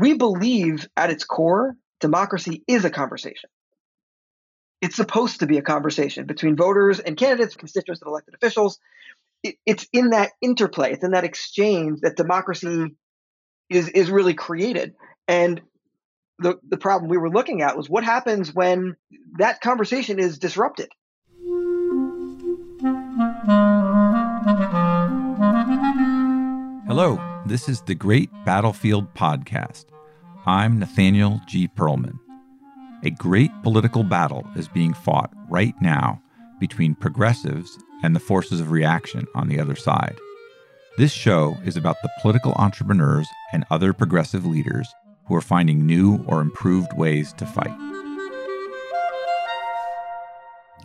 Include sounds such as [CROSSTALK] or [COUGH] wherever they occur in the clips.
we believe at its core, democracy is a conversation. It's supposed to be a conversation between voters and candidates, constituents, and elected officials. It, it's in that interplay, it's in that exchange that democracy is is really created. And the the problem we were looking at was what happens when that conversation is disrupted. Hello, this is the Great Battlefield Podcast. I'm Nathaniel G. Pearlman. A great political battle is being fought right now between progressives and the forces of reaction on the other side. This show is about the political entrepreneurs and other progressive leaders who are finding new or improved ways to fight.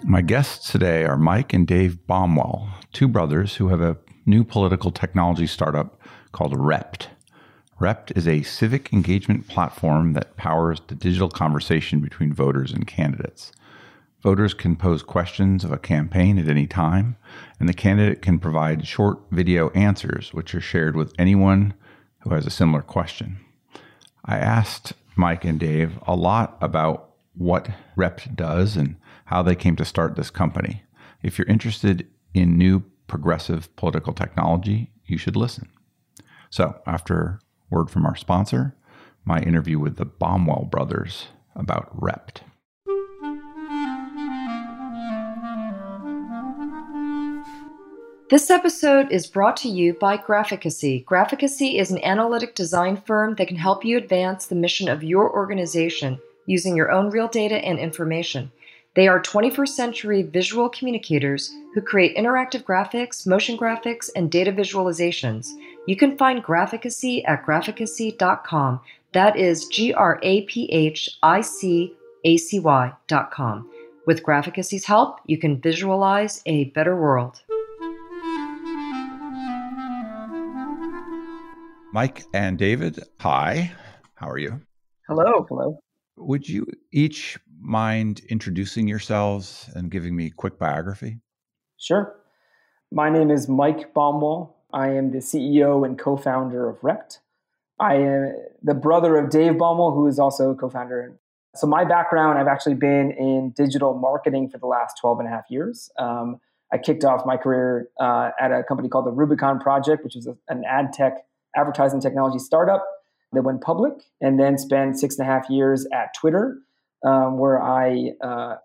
My guests today are Mike and Dave Baumwoll, two brothers who have a new political technology startup called Rep'd. Rep'd is a civic engagement platform that powers the digital conversation between voters and candidates. Voters can pose questions of a campaign at any time, and the candidate can provide short video answers, which are shared with anyone who has a similar question. I asked Mike and Dave a lot about what Rep'd does and how they came to start this company. If you're interested in new progressive political technology, you should listen. So, after word from our sponsor, my interview with the Baumwoll brothers about Rep'd. This episode is brought to you by Graphicacy. Graphicacy is an analytic design firm that can help you advance the mission of your organization using your own real data and information. They are 21st century visual communicators who create interactive graphics, motion graphics, and data visualizations. You can find Graphicacy at graphicacy.com. That is G R A P H I C A C Y.com. With Graphicacy's help, you can visualize a better world. Mike and David, hi. How are you? Hello. Hello. Would you each mind introducing yourselves and giving me a quick biography? Sure. My name is Mike Baumwoll. I am the CEO and co founder of Rep'd. I am the brother of Dave Baumwoll, who is also a co founder. So, my background, I've actually been in digital marketing for the last 12 and a half years. Um, I kicked off my career uh, at a company called the Rubicon Project, which is a, an ad tech advertising technology startup that went public, and then spent six and a half years at Twitter, um, where I uh,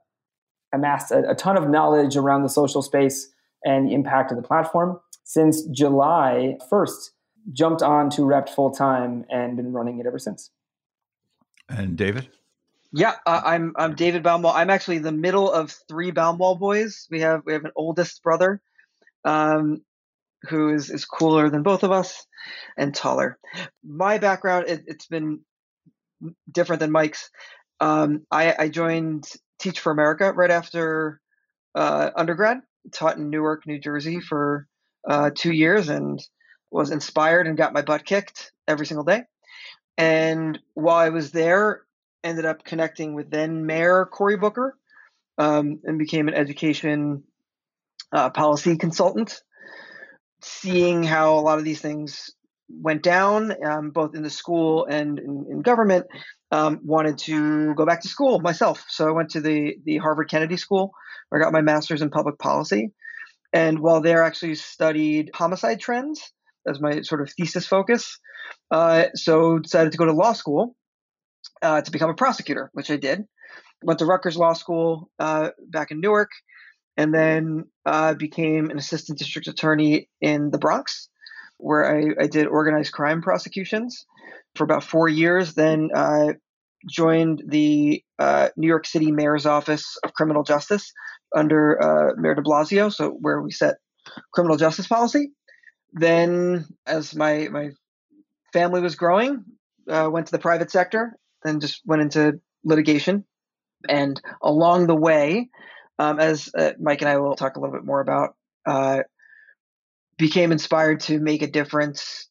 amassed a, a, ton of knowledge around the social space and the impact of the platform. Since July 1st, jumped on to Rep'd full time and been running it ever since. And David? Yeah, uh, I'm I'm David Baumwoll. I'm actually the middle of three Baumwoll boys. We have we have an oldest brother, um, who is is cooler than both of us, and taller. My background it, has been different than Mike's. Um, I, I, joined Teach for America right after uh, undergrad. Taught in Newark, New Jersey for uh, two years, and was inspired and got my butt kicked every single day. And while I was there, ended up connecting with then Mayor Cory Booker, um, and became an education uh, policy consultant. Seeing how a lot of these things went down, um, both in the school and in, in government, um, wanted to go back to school myself. So I went to the the Harvard Kennedy School, where I got my master's in public policy. And while there, I actually studied homicide trends as my sort of thesis focus. Uh, so decided to go to law school uh, to become a prosecutor, which I did. Went to Rutgers Law School uh, back in Newark, and then uh, became an assistant district attorney in the Bronx where I, I did organized crime prosecutions for about four years. Then uh, joined the uh, New York City Mayor's Office of Criminal Justice under uh, Mayor de Blasio, so where we set criminal justice policy. Then, as my my family was growing, uh, went to the private sector, then just went into litigation. And along the way, um, as uh, Mike and I will talk a little bit more about, uh, became inspired to make a difference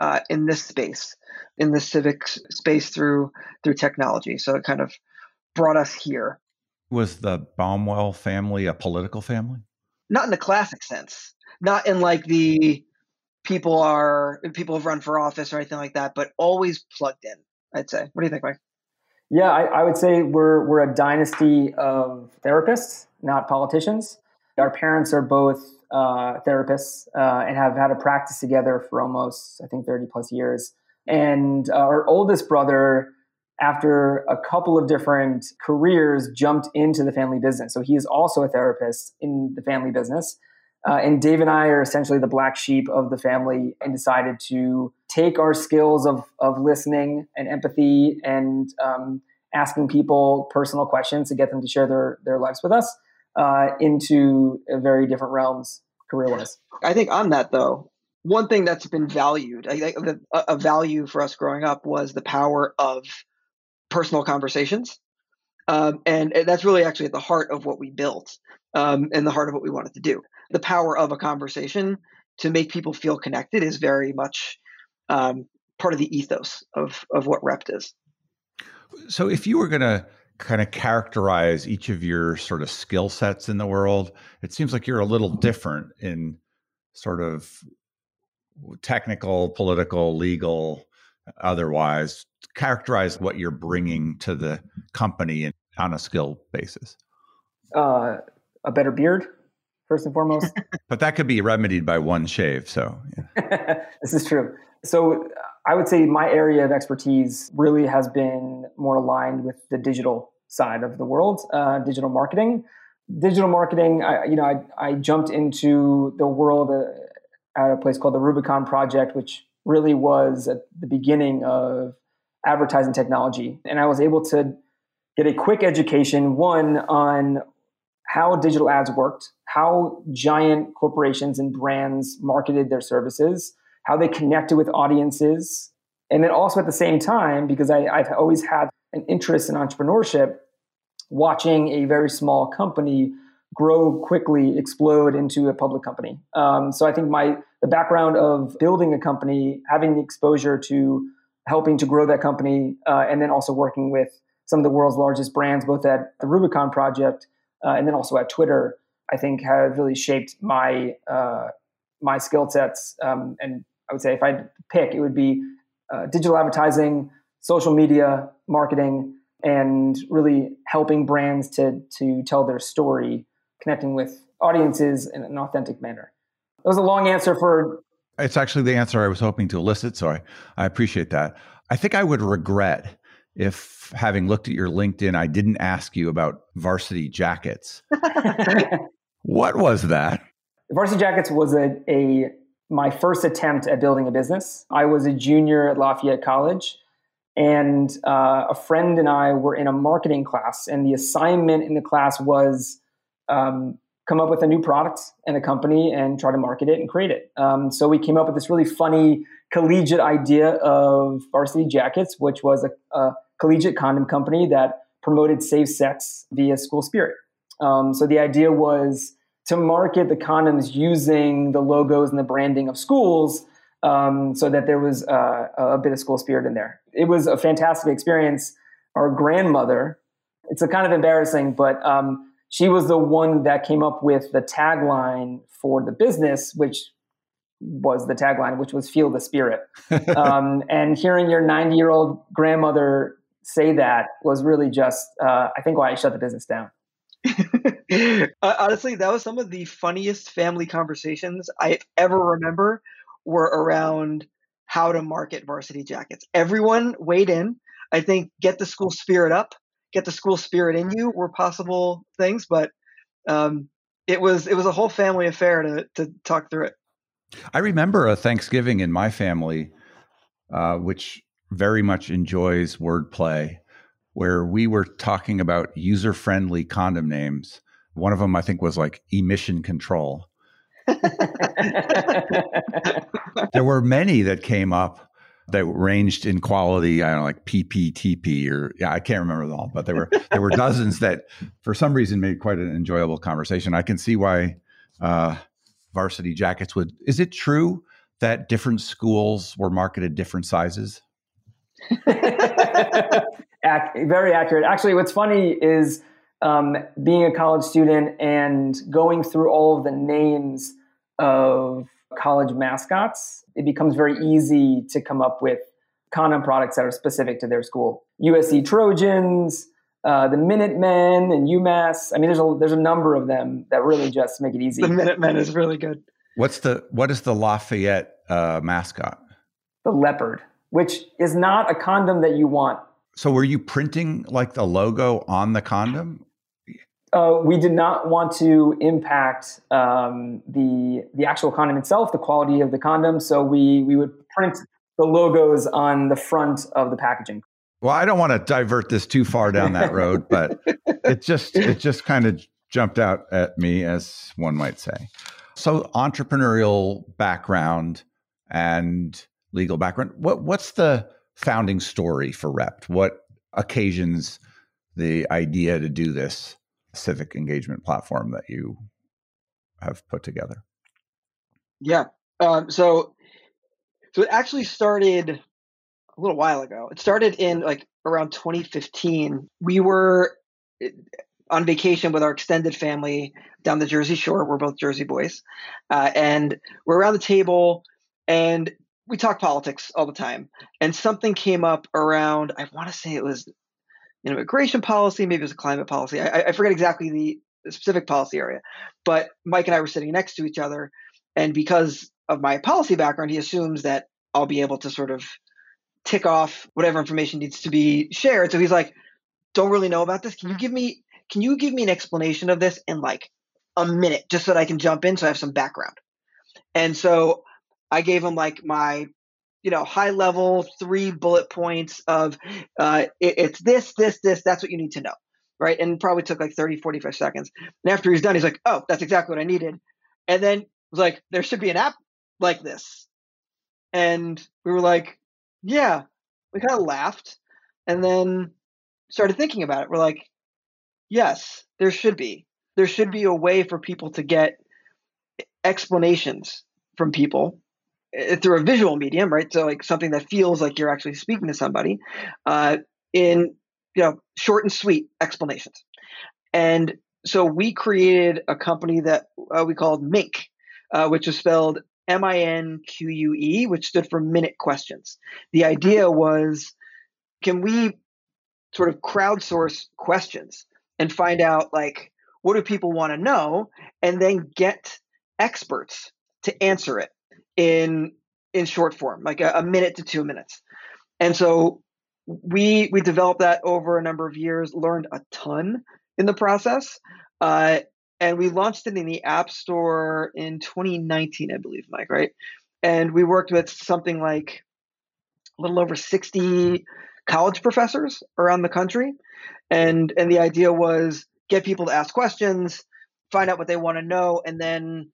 uh, in this space, in the civic space through through technology. So it kind of brought us here. Was the Baumwoll family a political family? Not in the classic sense. Not in like the people are people have run for office or anything like that, but always plugged in. I'd say. What do you think, Mike? Yeah, I, I would say we're we're a dynasty of therapists, not politicians. Our parents are both uh, therapists uh, and have had a practice together for almost, I think, 30 plus years. And uh, our oldest brother, after a couple of different careers, jumped into the family business. So he is also a therapist in the family business. Uh, and Dave and I are essentially the black sheep of the family and decided to take our skills of, of listening and empathy and um, asking people personal questions to get them to share their, their lives with us uh, into very different realms career wise. I think on that though, one thing that's been valued, I, I, a value for us growing up was the power of personal conversations. Um, and that's really actually at the heart of what we built um, and the heart of what we wanted to do. The power of a conversation to make people feel connected is very much um, part of the ethos of, of what Rep'd is. So, if you were going to kind of characterize each of your sort of skill sets in the world, it seems like you're a little different in sort of technical, political, legal, otherwise. Characterize what you're bringing to the company on a skill basis. Uh, a better beard, first and foremost. [LAUGHS] [LAUGHS] but that could be remedied by one shave. So, yeah. [LAUGHS] this is true. So, I would say my area of expertise really has been more aligned with the digital side of the world, uh, digital marketing. Digital marketing, I, you know, I, I jumped into the world uh, at a place called the Rubicon Project, which really was at the beginning of advertising technology. And I was able to get a quick education, one on how digital ads worked, how giant corporations and brands marketed their services, how they connected with audiences. And then also at the same time, because I, I've always had an interest in entrepreneurship, watching a very small company grow quickly, explode into a public company. Um, so I think my the background of building a company, having the exposure to helping to grow that company, uh, and then also working with some of the world's largest brands, both at the Rubicon Project uh, and then also at Twitter, I think have really shaped my uh, my skill sets. Um, and I would say if I pick, it would be uh, digital advertising, social media marketing, and really helping brands to to tell their story, connecting with audiences in an authentic manner. That was a long answer for. It's actually the answer I was hoping to elicit, so I, I appreciate that. I think I would regret if having looked at your LinkedIn, I didn't ask you about varsity jackets. [LAUGHS] what was that? Varsity Jackets was a, a my first attempt at building a business. I was a junior at Lafayette College, and uh, a friend and I were in a marketing class, and the assignment in the class was um, come up with a new product and a company and try to market it and create it. Um, so we came up with this really funny collegiate idea of Varsity Jackets, which was a, a collegiate condom company that promoted safe sex via school spirit. Um, so the idea was to market the condoms using the logos and the branding of schools um, so that there was uh, a bit of school spirit in there. It was a fantastic experience. Our grandmother, it's a kind of embarrassing, but um, she was the one that came up with the tagline for the business, which was the tagline, which was "Feel the Spirit." [LAUGHS] um, and hearing your 90 year old grandmother say that was really just, uh, I think, why I shut the business down. [LAUGHS] Honestly, that was some of the funniest family conversations I ever remember were around how to market varsity jackets. Everyone weighed in. I think get the school spirit up, get the school spirit in you were possible things, but um, it was it was a whole family affair to to talk through it. I remember a Thanksgiving in my family, uh, which very much enjoys wordplay, where we were talking about user friendly condom names. One of them, I think, was like emission control. [LAUGHS] there were many that came up that ranged in quality. I don't know, like PPTP or yeah, I can't remember them all, but there were there were dozens that, for some reason, made quite an enjoyable conversation. I can see why uh, varsity jackets would. Is it true that different schools were marketed different sizes? [LAUGHS] very accurate. Actually, what's funny is um, being a college student and going through all of the names of college mascots, it becomes very easy to come up with condom products that are specific to their school. USC Trojans, uh, the Minutemen, and UMass. I mean, there's a there's a number of them that really just make it easy. The Minutemen is really good. What's the what is the Lafayette uh, mascot? The leopard, which is not a condom that you want. So, were you printing like the logo on the condom? Uh, we did not want to impact um, the the actual condom itself, the quality of the condom. So we we would print the logos on the front of the packaging. Well, I don't want to divert this too far down that [LAUGHS] road, but it just it just kind of jumped out at me, as one might say. So, entrepreneurial background and legal background. What what's the founding story for Rep'd? What occasions the idea to do this? Civic engagement platform that you have put together? Yeah. Um, so, so it actually started a little while ago. It started in like around 2015. We were eh, on vacation with our extended family down the Jersey Shore. We're both Jersey boys, uh, and we're around the table, and we talk politics all the time. And something came up around. I want to say it was immigration policy, maybe it was a climate policy. I, I forget exactly the, the specific policy area, but Mike and I were sitting next to each other, and because of my policy background, he assumes that I'll be able to sort of tick off whatever information needs to be shared. So he's like, "Don't really know about this. Can you give me can you give me an explanation of this in like a minute, just so that I can jump in, so I have some background?" And so I gave him like my you know high level three bullet points of uh, it, it's this this this that's what you need to know right? And probably took like 30 45 seconds. And after he's done he's like oh that's exactly what i needed. And then was like there should be an app like this. And we were like yeah. We kind of laughed and then started thinking about it. We're like yes there should be. There should be a way for people to get explanations from people through a visual medium, right? So like something that feels like you're actually speaking to somebody, uh, in you know short and sweet explanations. And so we created a company that uh, we called Minque, uh, which is spelled M I N Q U E, which stood for Minute Questions. The idea was, can we sort of crowdsource questions and find out like what do people want to know, and then get experts to answer it in in short form, like a, a minute to two minutes. And so we we developed that over a number of years, learned a ton in the process, uh, and we launched it in the App Store in 2019, I believe, Mike, right? And we worked with something like a little over 60 college professors around the country, and and the idea was get people to ask questions, find out what they want to know, and then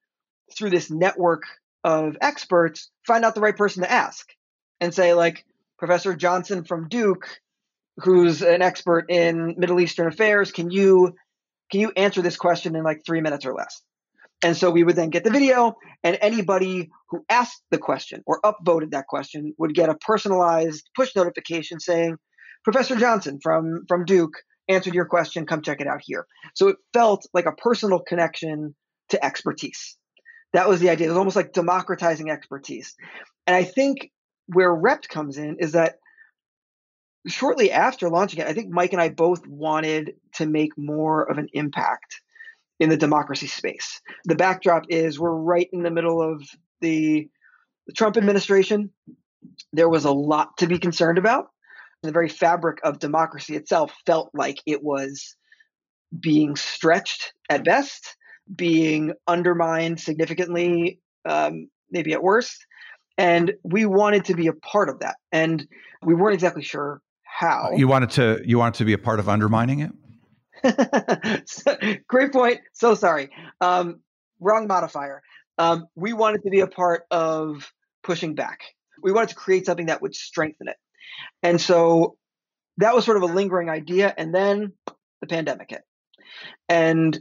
through this network of experts, find out the right person to ask and say, like, Professor Johnson from Duke, who's an expert in Middle Eastern affairs, can you can you answer this question in like three minutes or less? And so we would then get the video, and anybody who asked the question or upvoted that question would get a personalized push notification saying, Professor Johnson from, from Duke answered your question. Come check it out here. So it felt like a personal connection to expertise. That was the idea. It was almost like democratizing expertise. And I think where Rep'd comes in is that shortly after launching it, I think Mike and I both wanted to make more of an impact in the democracy space. The backdrop is we're right in the middle of the, the Trump administration. There was a lot to be concerned about. The very fabric of democracy itself felt like it was being stretched at best being undermined significantly, um, maybe at worst. And we wanted to be a part of that, and we weren't exactly sure how. You wanted to you wanted to be a part of undermining it. [LAUGHS] Great point. So sorry. Um, wrong modifier. Um, we wanted to be a part of pushing back. We wanted to create something that would strengthen it. And so that was sort of a lingering idea. And then the pandemic hit. And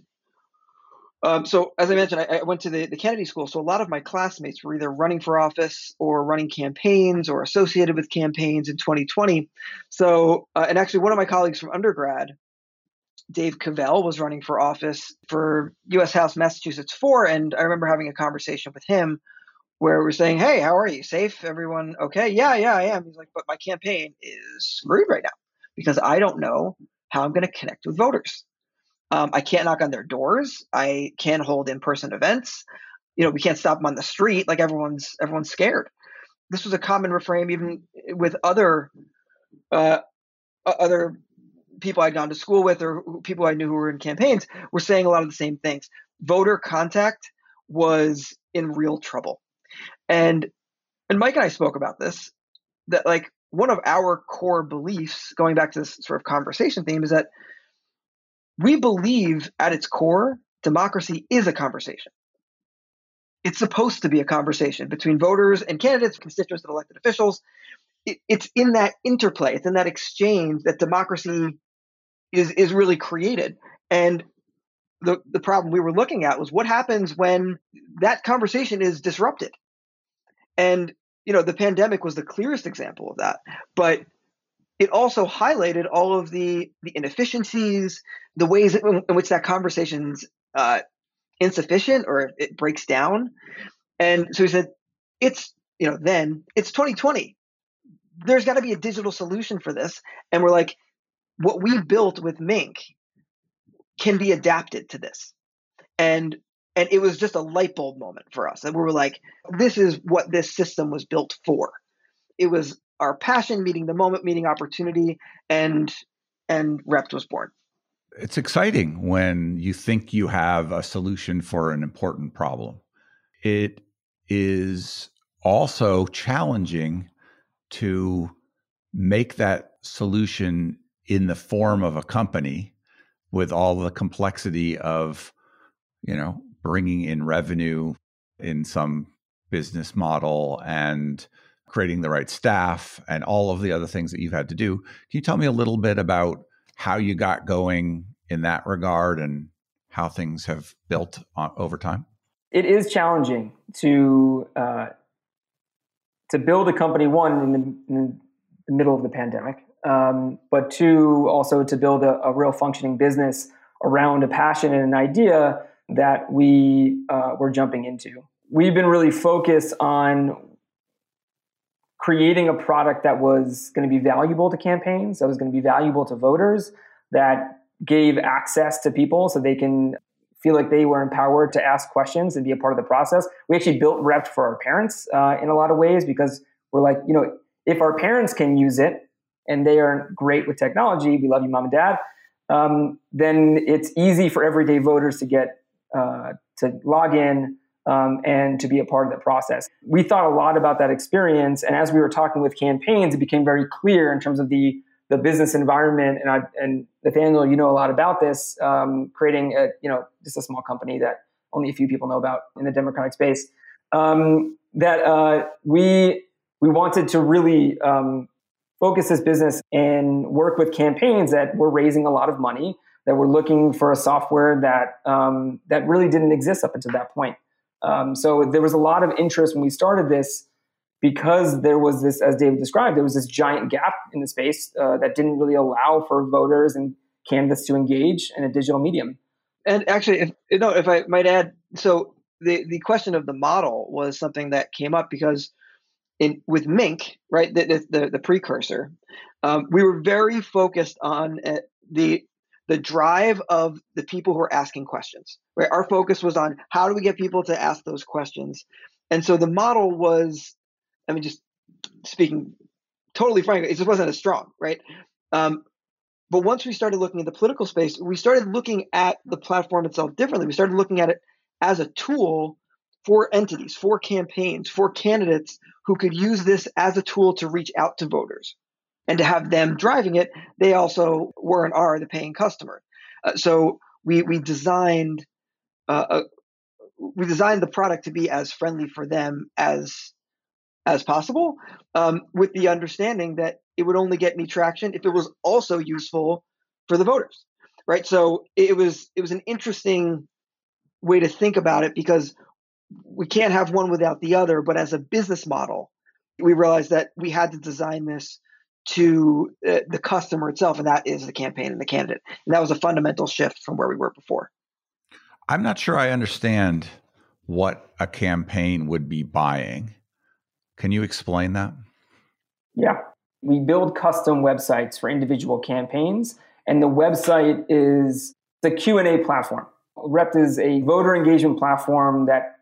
um, so, as I mentioned, I, I, went to the, the Kennedy School. So, a lot of my classmates were either running for office or running campaigns or associated with campaigns in 2020. So, uh, and actually, one of my colleagues from undergrad, Dave Cavell, was running for office for U.S. House Massachusetts 4. And I remember having a conversation with him where we're saying, "Hey, how are you? Safe? Everyone okay? Yeah, yeah, I am." He's like, "But my campaign is screwed right now because I don't know how I'm going to connect with voters. Um, I can't knock on their doors. I can't hold in-person events. You know, we can't stop them on the street. Like everyone's everyone's scared. This was a common refrain even with other uh, other people I'd gone to school with or people I knew who were in campaigns were saying a lot of the same things. Voter contact was in real trouble. And and Mike and I spoke about this that like one of our core beliefs going back to this sort of conversation theme is that we believe at its core democracy is a conversation. It's supposed to be a conversation between voters and candidates, constituents and elected officials. It, it's in that interplay, it's in that exchange that democracy is is really created. And the the problem we were looking at was what happens when that conversation is disrupted. And you know, the pandemic was the clearest example of that. But it also highlighted all of the the inefficiencies, the ways in, in which that conversation's uh, insufficient or it breaks down. And so he said, it's you know, then it's 2020. There's got to be a digital solution for this. And we're like, what we built with Minque can be adapted to this. And and it was just a light bulb moment for us. And we were like, this is what this system was built for. It was our passion meeting the moment, meeting opportunity, and and Rep'd was born. It's exciting when you think you have a solution for an important problem. It is also challenging to make that solution in the form of a company with all the complexity of you know bringing in revenue in some business model and creating the right staff and all of the other things that you've had to do. Can you tell me a little bit about how you got going in that regard and how things have built on, over time? It is challenging to uh, to build a company. One in the, in the middle of the pandemic, um, but two, also to build a, a, real functioning business around a passion and an idea that we uh, were jumping into. We've been really focused on creating a product that was going to be valuable to campaigns, that was going to be valuable to voters, that gave access to people so they can feel like they were empowered to ask questions and be a part of the process. We actually built Rep'd for our parents uh, in a lot of ways because we're like, you know, if our parents can use it, and they aren't great with technology, we love you, mom and dad, um, then it's easy for everyday voters to get uh, to log in um, and to be a part of the process. We thought a lot about that experience, and as we were talking with campaigns, it became very clear in terms of the the business environment. And I and Nathaniel, you know a lot about this, um, creating a you know just a small company that only a few people know about in the democratic space. Um, that uh, we we wanted to really um, focus this business and work with campaigns that were raising a lot of money, that were looking for a software that um, that really didn't exist up until that point. Um, so there was a lot of interest when we started this because there was this, as David described, there was this giant gap in the space uh, that didn't really allow for voters and candidates to engage in a digital medium. And actually, if you know, if I might add, so the the question of the model was something that came up because in with Minque, right, the the, the precursor, um, we were very focused on uh, the the drive of the people who are asking questions. Right, our focus was on how do we get people to ask those questions, and so the model was, I mean, just speaking totally frankly, it just wasn't as strong, right? Um, but once we started looking at the political space, we started looking at the platform itself differently. We started looking at it as a tool for entities, for campaigns, for candidates who could use this as a tool to reach out to voters and to have them driving it. They also were and are the paying customer. Uh, so we we designed uh, a, we designed the product to be as friendly for them as as possible, um, with the understanding that it would only get any traction if it was also useful for the voters, right? So it was it was an interesting way to think about it because we can't have one without the other. But as a business model, we realized that we had to design this to uh, the customer itself, and that is the campaign and the candidate. And that was a fundamental shift from where we were before. I'm not sure I understand what a campaign would be buying. Can you explain that? Yeah. We build custom websites for individual campaigns and the website is the Q&A platform. Rep'd is a voter engagement platform that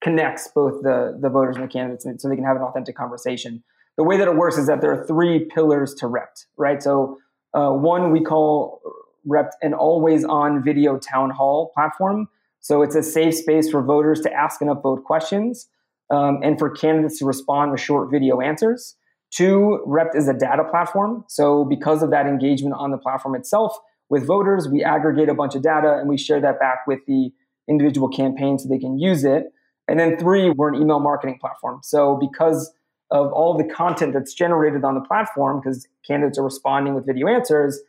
connects both the, the voters and the candidates so they can have an authentic conversation. The way that it works is that there are three pillars to Rep'd, right? So uh, one we call Rep'd an always on video town hall platform. So it's a safe space for voters to ask and upvote questions um, and for candidates to respond with short video answers. Two, Rep'd is a data platform. So because of that engagement on the platform itself with voters, we aggregate a bunch of data and we share that back with the individual campaign so they can use it. And then three, we're an email marketing platform. So because of all the content that's generated on the platform, because candidates are responding with video answers,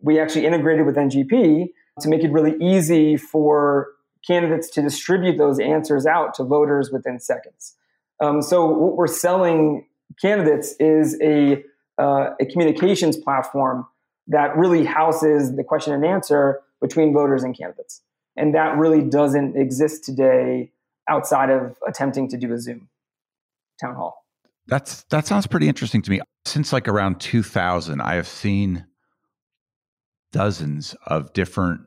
we actually integrated with NGP to make it really easy for candidates to distribute those answers out to voters within seconds. Um, so what we're selling candidates is a, uh, a communications platform that really houses the question and answer between voters and candidates. And that really doesn't exist today outside of attempting to do a Zoom town hall. That's that sounds pretty interesting to me. Since like around 2000, I have seen dozens of different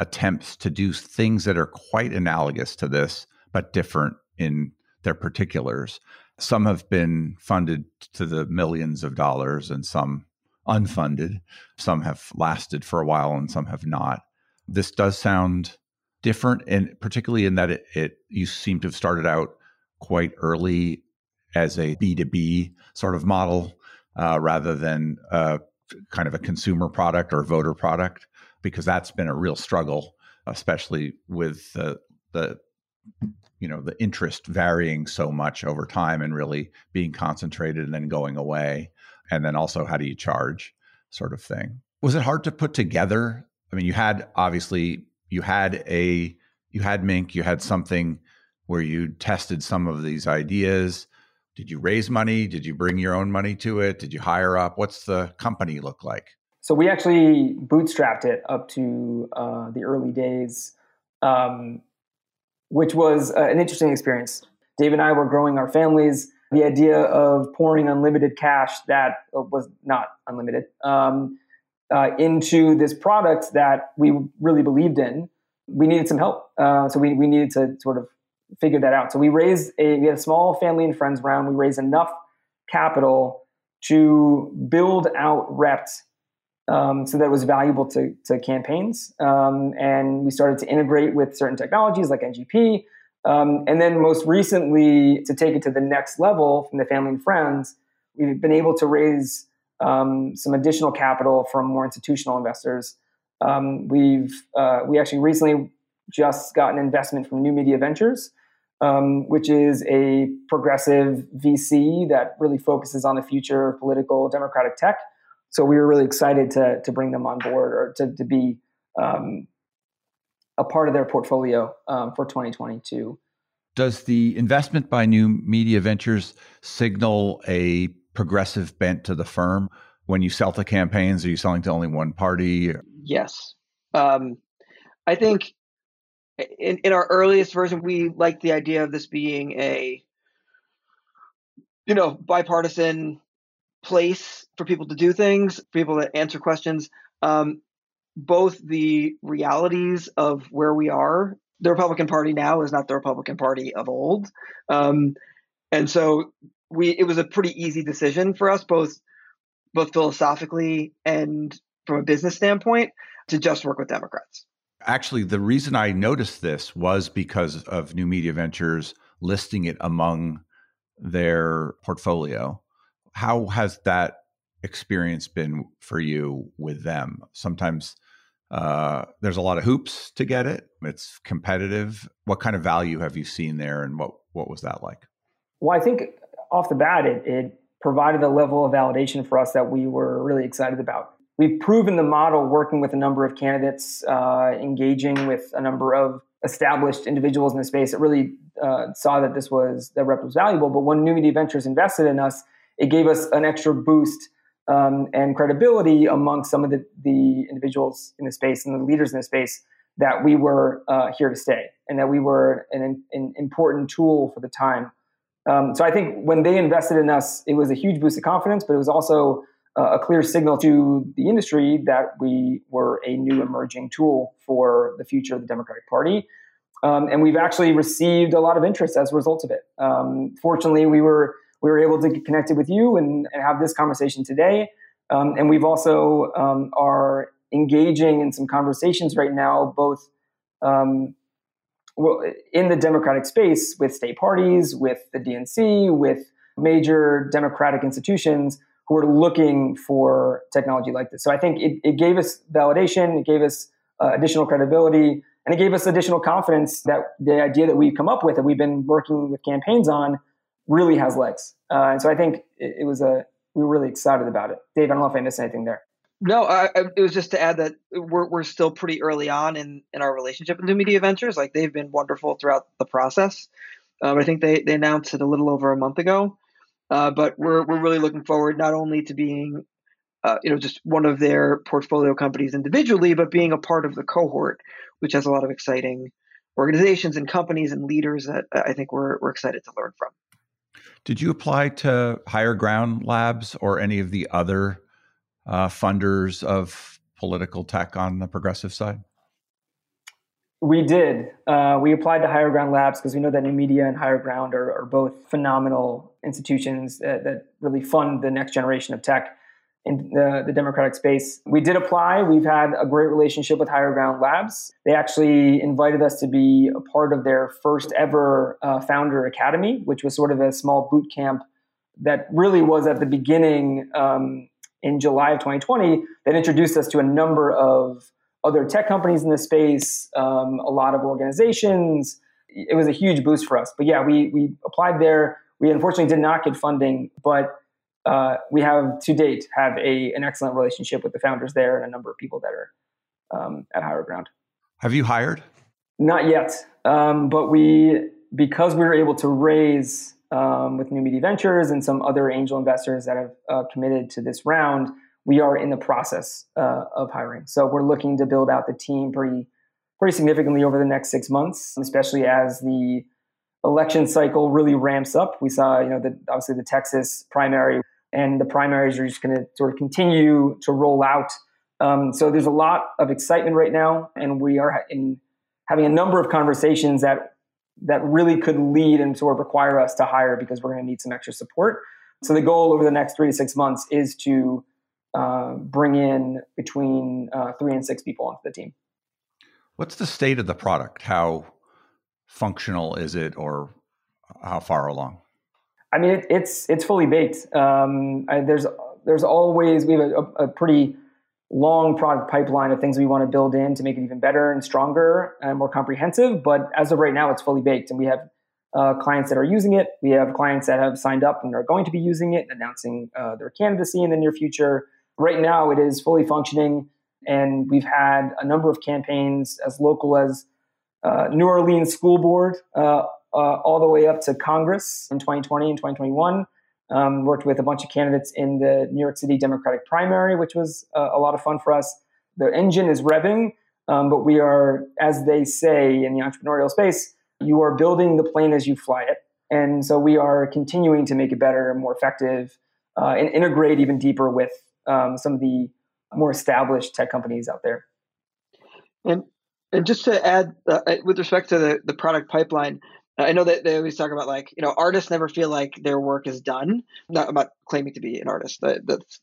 attempts to do things that are quite analogous to this, but different in their particulars. Some have been funded to the millions of dollars and some unfunded. Some have lasted for a while and some have not. This does sound different, and particularly in that it, it you seem to have started out quite early as a B2B sort of model uh, rather than kind of a consumer product or voter product, because that's been a real struggle, especially with the, the you know the interest varying so much over time and really being concentrated and then going away and then also how do you charge sort of thing. Was it hard to put together? I mean you had obviously you had a you had Minque you had something where you tested some of these ideas did you raise money did you bring your own money to it did you hire up what's the company look like so we actually bootstrapped it up to uh, the early days um, which was uh, an interesting experience. Dave and I were growing our families. The idea of pouring unlimited cash that uh, was not unlimited um, uh, into this product that we really believed in, we needed some help. Uh, so we, we needed to sort of figure that out. So we raised a we had a small family and friends round. We raised enough capital to build out Rep'd um, so that it was valuable to, to campaigns. Um, and we started to integrate with certain technologies like NGP. Um, and then most recently, to take it to the next level from the family and friends, we've been able to raise um, some additional capital from more institutional investors. Um, we've uh, we actually recently just got an investment from New Media Ventures, um, which is a progressive VC that really focuses on the future of political democratic tech so we were really excited to to bring them on board or to to be um, a part of their portfolio um, for 2022. Does the investment by New Media Ventures signal a progressive bent to the firm? When you sell to campaigns, are you selling to only one party? Yes. Um, I think in, in our earliest version, we liked the idea of this being a, you know, bipartisan place for people to do things, people to answer questions. Um, both the realities of where we are. The Republican Party now is not the Republican Party of old, um, and so we. It was a pretty easy decision for us, both both philosophically and from a business standpoint, to just work with Democrats. Actually, the reason I noticed this was because of New Media Ventures listing it among their portfolio how has that experience been for you with them? Sometimes uh, there's a lot of hoops to get it. It's competitive. What kind of value have you seen there, and what what was that like? Well, I think off the bat, it, it provided a level of validation for us that we were really excited about. We've proven the model working with a number of candidates, uh, engaging with a number of established individuals in the space that really uh, saw that this was that rep was valuable. But when New Media Ventures invested in us, it gave us an extra boost um, and credibility among some of the, the individuals in the space and the leaders in the space that we were uh, here to stay and that we were an, an important tool for the time. Um, so I think when they invested in us, it was a huge boost of confidence, but it was also a clear signal to the industry that we were a new emerging tool for the future of the Democratic Party. Um, and we've actually received a lot of interest as a result of it. Um, fortunately, we were we were able to get connected with you and, and have this conversation today. Um, and we've also um, are engaging in some conversations right now, both um, in the Democratic space with state parties, with the DNC, with major Democratic institutions who are looking for technology like this. So I think it, it gave us validation, it gave us uh, additional credibility, and it gave us additional confidence that the idea that we've come up with and we've been working with campaigns on really has legs. Uh, and so I think it, it, was a we were really excited about it. Dave, I don't know if I missed anything there. No, I, I, it was just to add that we're we're still pretty early on in in our relationship with New Media Ventures. Like they've been wonderful throughout the process. Um, I think they they announced it a little over a month ago, uh, but we're we're really looking forward not only to being uh, you know just one of their portfolio companies individually, but being a part of the cohort, which has a lot of exciting organizations and companies and leaders that I think we're we're excited to learn from. Did you apply to Higher Ground Labs or any of the other uh, funders of political tech on the progressive side? We did. Uh, we applied to Higher Ground Labs because we know that New Media and Higher Ground are, are both phenomenal institutions that, that, really fund the next generation of tech in the, the, democratic space. We did apply. We've had a great relationship with Higher Ground Labs. They actually invited us to be a part of their first ever uh, founder academy, which was sort of a small boot camp that really was at the beginning um, in July of 2020 that introduced us to a number of other tech companies in the space, um, a lot of organizations. It was a huge boost for us. But yeah, we we applied there. We unfortunately did not get funding, but uh, we have to date have a an excellent relationship with the founders there and a number of people that are um, at higher ground. Have you hired? Not yet, um, but we because we were able to raise um, with New Media Ventures and some other angel investors that have uh, committed to this round, we are in the process uh, of hiring. So we're looking to build out the team pretty pretty significantly over the next six months, especially as the election cycle really ramps up. We saw, you know, the, obviously the Texas primary and the primaries are just going to sort of continue to roll out. Um, so there's a lot of excitement right now, and we are in having a number of conversations that that really could lead and sort of require us to hire because we're going to need some extra support. So the goal over the next three to six months is to uh, bring in between uh, three and six people onto the team. What's the state of the product? How functional is it, or how far along? I mean, it, it's it's fully baked. Um, I, there's there's always we have a, a pretty long product pipeline of things we want to build in to make it even better and stronger and more comprehensive. But as of right now, it's fully baked, and we have uh, clients that are using it. We have clients that have signed up and are going to be using it, announcing uh, their candidacy in the near future. Right now, it is fully functioning, and we've had a number of campaigns as local as uh, New Orleans School Board, uh, uh, all the way up to Congress in 2020 and 2021. Um, worked with a bunch of candidates in the New York City Democratic primary, which was uh, a lot of fun for us. The engine is revving, um, but we are, as they say in the entrepreneurial space, you are building the plane as you fly it. And so we are continuing to make it better more effective uh, and integrate even deeper with um, some of the more established tech companies out there. And and just to add, uh, with respect to the, the product pipeline, I know that they always talk about like you know artists never feel like their work is done. Not not claiming to be an artist. That, that's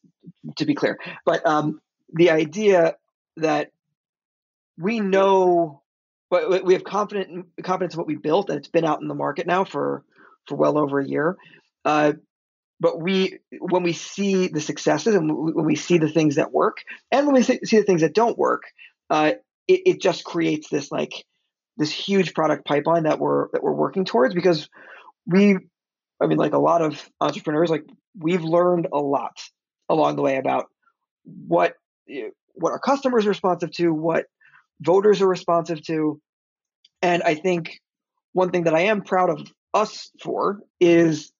to be clear. But um, the idea that we know, but we have confident confidence in what we built, and it's been out in the market now for for well over a year. Uh, but we when we see the successes and when we see the things that work, and when we see the things that don't work, uh, it, it just creates this like this huge product pipeline that we're that we're working towards because we I mean like a lot of entrepreneurs like we've learned a lot along the way about what eh, what our customers are responsive to, what voters are responsive to. And I think one thing that I am proud of us for is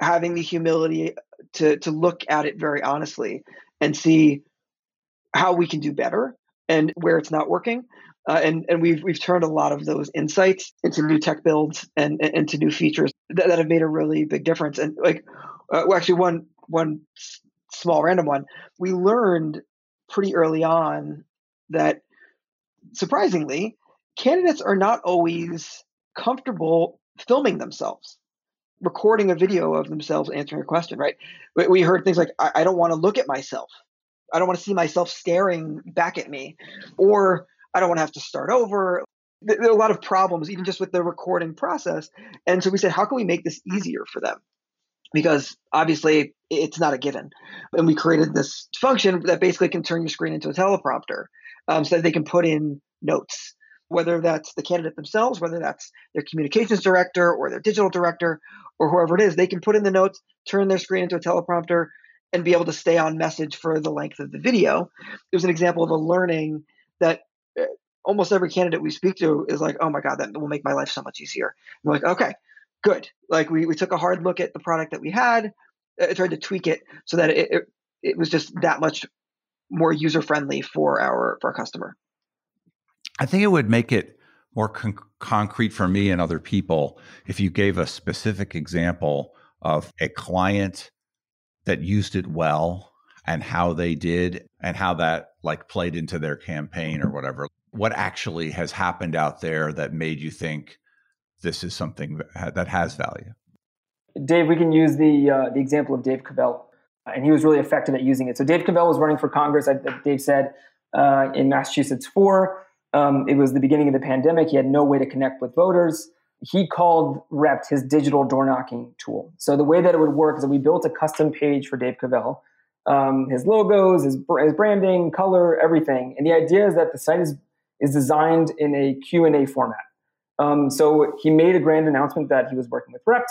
having the humility to to look at it very honestly and see how we can do better and where it's not working Uh, and and we've we've turned a lot of those insights into new tech builds and, into new features that, that, have made a really big difference. And like, uh, well, actually, one one small random one, we learned pretty early on that surprisingly, candidates are not always comfortable filming themselves recording a video of themselves answering a question, right? We heard things like, I don't want to look at myself. I don't want to see myself staring back at me. Or I don't want to have to start over. There are a lot of problems, even just with the recording process. And so we said, how can we make this easier for them? Because obviously it's not a given. And we created this function that basically can turn your screen into a teleprompter um, so that they can put in notes whether that's the candidate themselves, whether that's their communications director or their digital director or whoever it is, they can put in the notes, turn their screen into a teleprompter, and be able to stay on message for the length of the video. It was an example of a learning that uh, almost every candidate we speak to is like, oh my God, that will make my life so much easier. And we're like, okay, good. Like we, we took a hard look at the product that we had, uh, tried to tweak it so that it, it, it was just that much more user friendly for our for our customer. I think it would make it more con- concrete for me and other people if you gave a specific example of a client that used it well and how they did and how that like played into their campaign or whatever what actually has happened out there that made you think this is something that has value dave we can use the uh, the example of dave cavell and he was really effective at using it so dave cavell was running for congress dave said uh, in massachusetts 4 um, it was the beginning of the pandemic. He had no way to connect with voters. He called Rep'd his digital door knocking tool. So the way that it would work is that we built a custom page for Dave Cavell, um, his logos, his, his branding, color, everything. And the idea is that the site is, is designed in a Q&A format. Um, so he made a grand announcement that he was working with Rep'd,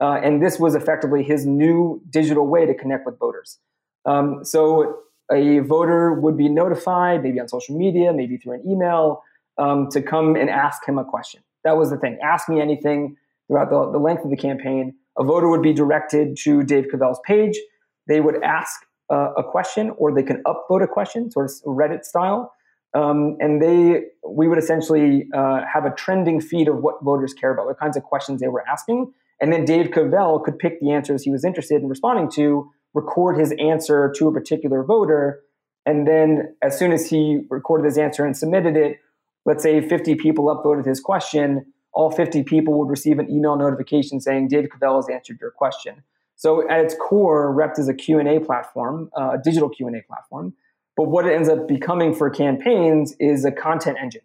uh, and this was effectively his new digital way to connect with voters. Um, so a voter would be notified, maybe on social media, maybe through an email, um, to come and ask him a question. That was the thing. Ask me anything throughout the, the length of the campaign. A voter would be directed to Dave Cavell's page. They would ask uh, a question, or they can upvote a question, sort of Reddit style. Um, and they, we would essentially uh, have a trending feed of what voters care about, what kinds of questions they were asking, and then Dave Cavell could pick the answers he was interested in responding to record his answer to a particular voter. And then as soon as he recorded his answer and submitted it, let's say 50 people upvoted his question, all 50 people would receive an email notification saying David Cavell has answered your question. So at its core, Rep'd is a Q&A platform, uh, a digital Q&A platform. But what it ends up becoming for campaigns is a content engine.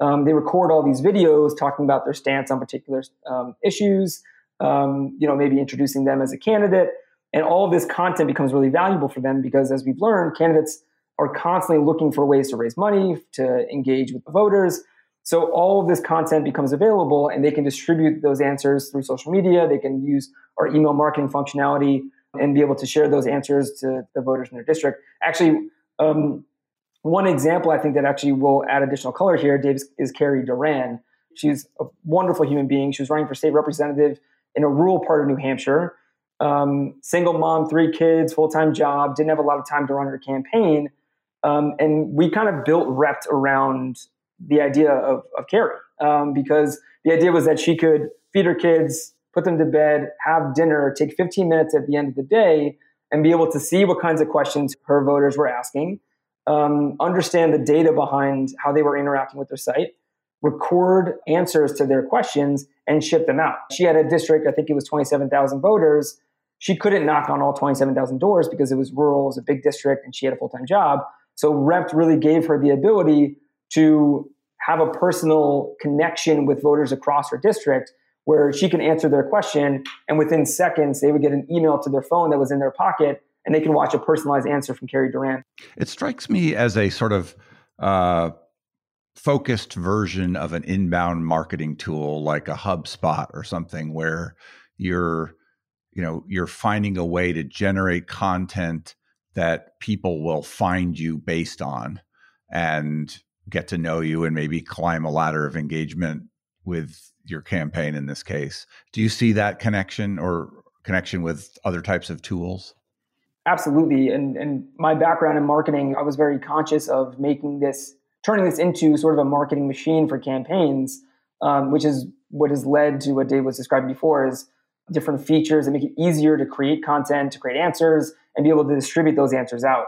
Um, they record all these videos talking about their stance on particular um, issues, um, you know, maybe introducing them as a candidate. And all of this content becomes really valuable for them because, as we've learned, candidates are constantly looking for ways to raise money, to engage with the voters. So all of this content becomes available and they can distribute those answers through social media. They can use our email marketing functionality and be able to share those answers to the voters in their district. Actually, um, one example I think that actually will add additional color here, Dave, is Carrie Duran. She's a wonderful human being. She was running for state representative in a rural part of New Hampshire um, single mom, three kids, full time job, didn't have a lot of time to run her campaign. Um, and we kind of built Rep'd around the idea of, of Carrie um, because the idea was that she could feed her kids, put them to bed, have dinner, take 15 minutes at the end of the day, and be able to see what kinds of questions her voters were asking, um, understand the data behind how they were interacting with their site, record answers to their questions, and ship them out. She had a district, I think it was 27,000 voters she couldn't knock on all 27,000 doors because it was rural, it was a big district, and she had a full time job. So Rep'd really gave her the ability to have a personal connection with voters across her district where she can answer their question and within seconds they would get an email to their phone that was in their pocket and they can watch a personalized answer from Carrie Durant. It strikes me as a sort of uh, focused version of an inbound marketing tool like a HubSpot or something where you're you know you're finding a way to generate content that people will find you based on and get to know you and maybe climb a ladder of engagement with your campaign in this case. Do you see that connection or connection with other types of tools? Absolutely and and my background in marketing i was very conscious of making this turning this into sort of a marketing machine for campaigns, um, which is what has led to what Dave was describing before is different features that make it easier to create content, to create answers, and be able to distribute those answers out.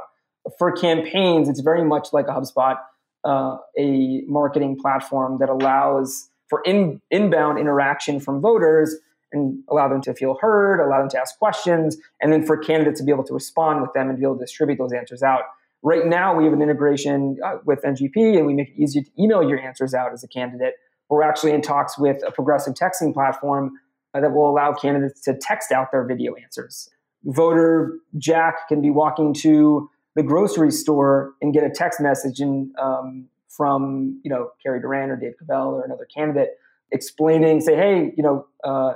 For campaigns, it's very much like a HubSpot, uh, a marketing platform that allows for in, inbound interaction from voters and allow them to feel heard, allow them to ask questions, and then for candidates to be able to respond with them and be able to distribute those answers out. Right now, we have an integration uh, with NGP and we make it easier to email your answers out as a candidate. We're actually in talks with a progressive texting platform uh, that will allow candidates to text out their video answers. Voter Jack can be walking to the grocery store and get a text message and, um, from you know Kerry Durant or Dave Cavell or another candidate explaining, say, hey, you know, uh,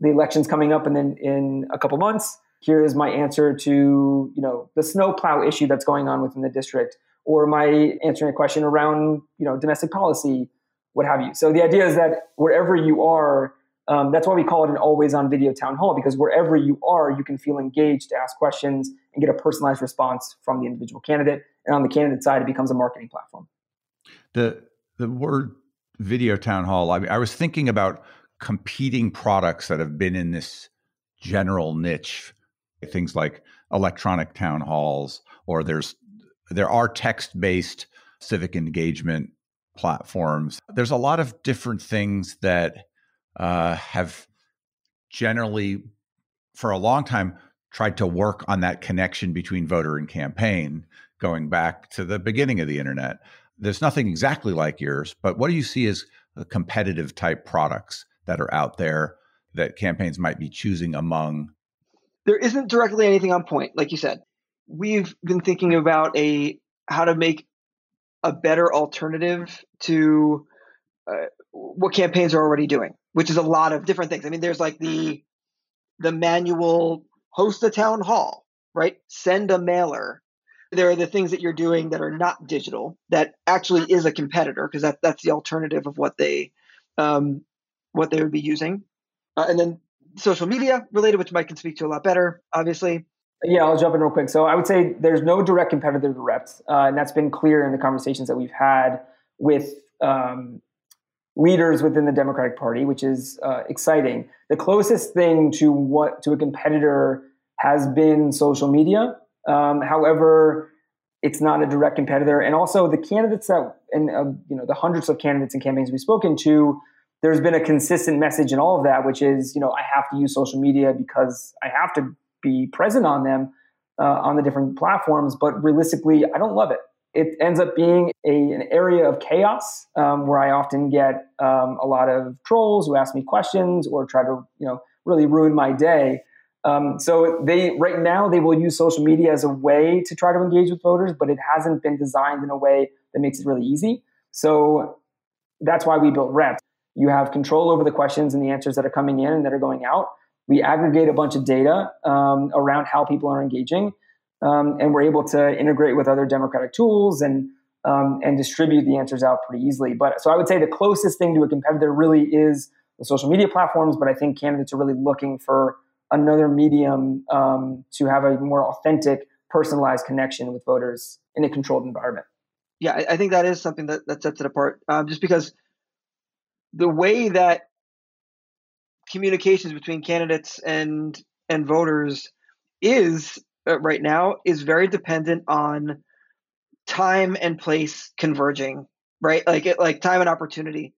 the election's coming up, and then in a couple months, here is my answer to you know the snowplow issue that's going on within the district, or my answering a question around you know domestic policy, what have you. So the idea is that wherever you are, um, that's why we call it an always on video town hall because wherever you are, you can feel engaged to ask questions and get a personalized response from the individual candidate. And on the candidate side, it becomes a marketing platform. The the word video town hall. I, mean, I was thinking about competing products that have been in this general niche, things like electronic town halls, or there's there are text based civic engagement platforms. There's a lot of different things that uh, have generally, for a long time, tried to work on that connection between voter and campaign, going back to the beginning of the internet. There's nothing exactly like yours, but what do you see as competitive type products that are out there that campaigns might be choosing among? There isn't directly anything on point, like you said. We've been thinking about a how to make a better alternative to uh, what campaigns are already doing, which is a lot of different things. I mean, there's like the the manual host a town hall, right? Send a mailer. There are the things that you're doing that are not digital that actually is a competitor because that that's the alternative of what they um, what they would be using, uh, and then social media related, which Mike can speak to a lot better, obviously. Yeah, I'll jump in real quick. So I would say there's no direct competitor to Rep'd, uh, and that's been clear in the conversations that we've had with um, leaders within the Democratic Party, which is uh, exciting. The closest thing to what to a competitor has been social media. Um, however, it's not a direct competitor, and also the candidates that and uh, you know the hundreds of candidates and campaigns we've spoken to. There's been a consistent message in all of that, which is you know I have to use social media because I have to be present on them uh, on the different platforms. But realistically, I don't love it it ends up being a, an area of chaos um, where I often get um, a lot of trolls who ask me questions or try to, you know, really ruin my day. Um, so they right now they will use social media as a way to try to engage with voters, but it hasn't been designed in a way that makes it really easy. So that's why we built Rep'd. You have control over the questions and the answers that are coming in and that are going out. We aggregate a bunch of data um, around how people are engaging um, and we're able to integrate with other democratic tools and um, and distribute the answers out pretty easily. But so I would say the closest thing to a competitor really is the social media platforms. But I think candidates are really looking for another medium um, to have a more authentic, personalized connection with voters in a controlled environment. Yeah, I, I think that is something that, that sets it apart. Um, just because the way that communications between candidates and and voters is right now is very dependent on time and place converging, right? Like it, like time and opportunity.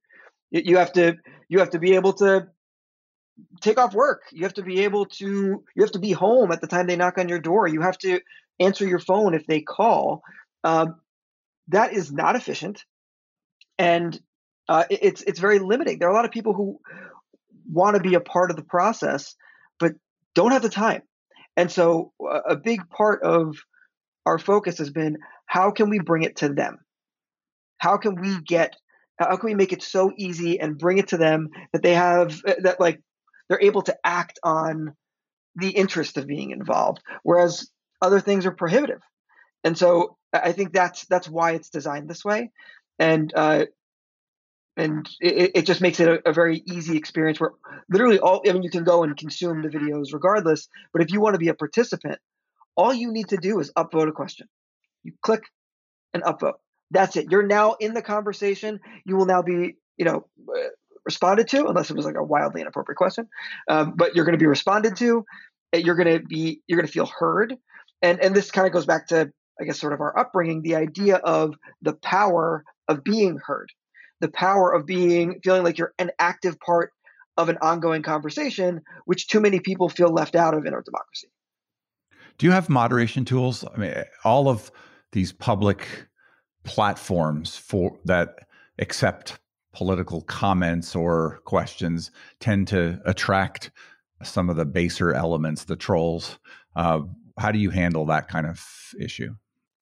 You, you have to you have to be able to take off work. You have to be able to you have to be home at the time they knock on your door. You have to answer your phone if they call. Um, that is not efficient, and uh, it, it's it's very limiting. There are a lot of people who want to be a part of the process, but don't have the time. And so a big part of our focus has been how can we bring it to them? How can we get how can we make it so easy and bring it to them that they have uh, that like they're able to act on the interest of being involved whereas other things are prohibitive and so i think that's that's why it's designed this way and uh, and it, it just makes it a, a, very easy experience where literally all i mean you can go and consume the videos regardless but if you want to be a participant all you need to do is upvote a question you click and upvote That's it. You're now in the conversation. You will now be, you know, uh, responded to, unless it was like a wildly inappropriate question. Um, but you're going to be responded to. You're going to be, you're going to feel heard. And and this kind of goes back to, I guess, sort of our upbringing, the idea of the power of being heard, the power of being feeling like you're an active part of an ongoing conversation, which too many people feel left out of in our democracy. Do you have moderation tools? I mean, all of these public platforms for that accept political comments or questions tend to attract some of the baser elements, the trolls. Uh, how do you handle that kind of issue?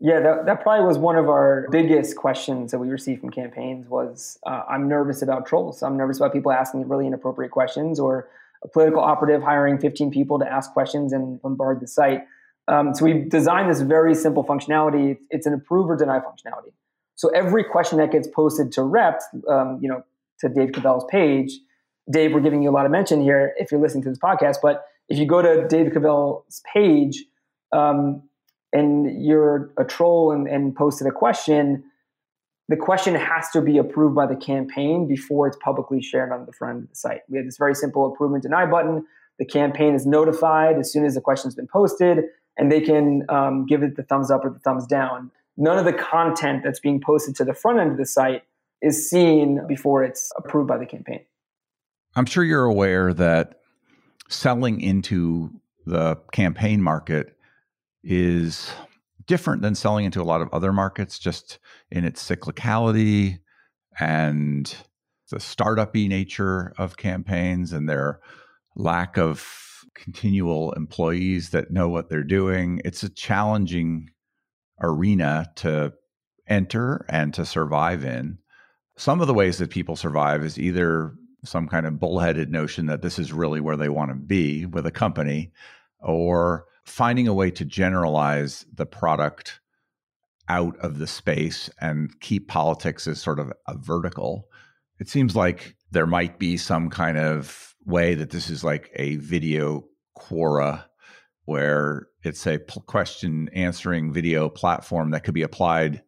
Yeah, that, that probably was one of our biggest questions that we received from campaigns was uh, I'm nervous about trolls. I'm nervous about people asking really inappropriate questions or a political operative hiring 15 people to ask questions and bombard the site. Um, so we've designed this very simple functionality. It's an approve or deny functionality. So every question that gets posted to Rep'd, um, you know, to Dave Cavell's page, Dave, we're giving you a lot of mention here if you're listening to this podcast, but if you go to Dave Cavell's page um, and you're a troll and, and posted a question, the question has to be approved by the campaign before it's publicly shared on the front end of the site. We have this very simple approve and deny button. The campaign is notified as soon as the question's been posted, and they can um, give it the thumbs up or the thumbs down. None of the content that's being posted to the front end of the site is seen before it's approved by the campaign. I'm sure you're aware that selling into the campaign market is different than selling into a lot of other markets, just in its cyclicality and the startupy nature of campaigns and their lack of continual employees that know what they're doing. It's a challenging arena to enter and to survive in. Some of the ways that people survive is either some kind of bullheaded notion that this is really where they want to be with a company, or finding a way to generalize the product out of the space and keep politics as sort of a vertical. It seems like there might be some kind of way that this is like a video Quora, where it's a question answering video platform that could be applied,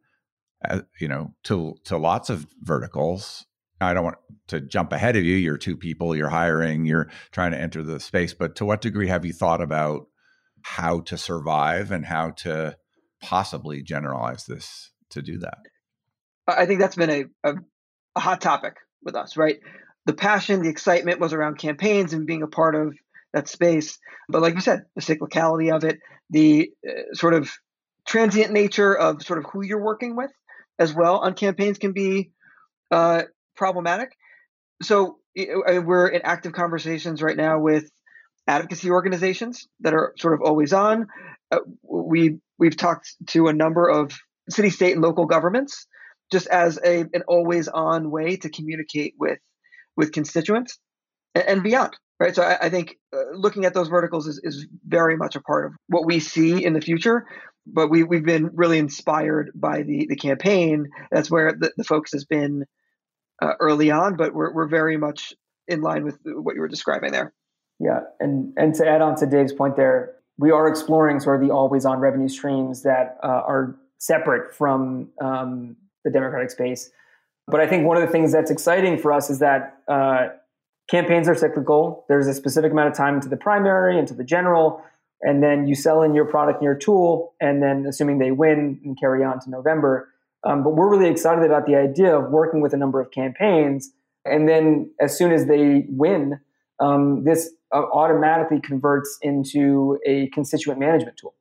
uh, you know, to to lots of verticals. I don't want to jump ahead of you. You're two people. You're hiring. You're trying to enter the space. But to what degree have you thought about how to survive and how to possibly generalize this to do that? I think that's been a, a, a hot topic with us, right? The passion, the excitement was around campaigns and being a part of that space. But like you said, the cyclicality of it, the uh, sort of transient nature of sort of who you're working with as well on campaigns can be uh, problematic. So we're in active conversations right now with advocacy organizations that are sort of always on. Uh, we we've talked to a number of city, state, and local governments just as a an always on way to communicate with with constituents and, and beyond right? So I, I think uh, looking at those verticals is, is very much a part of what we see in the future. But we, we've been really inspired by the, the campaign. That's where the, the focus has been uh, early on, but we're, we're very much in line with what you were describing there. Yeah, and and to add on to Dave's point there, we are exploring sort of the always on revenue streams that uh, are separate from um, the democratic space. But I think one of the things that's exciting for us is that uh, campaigns are cyclical. There's a specific amount of time into the primary, into the general, and then you sell in your product and your tool, and then assuming they win and carry on to November. Um, but we're really excited about the idea of working with a number of campaigns, and then as soon as they win, um, this uh, automatically converts into a constituent management tool.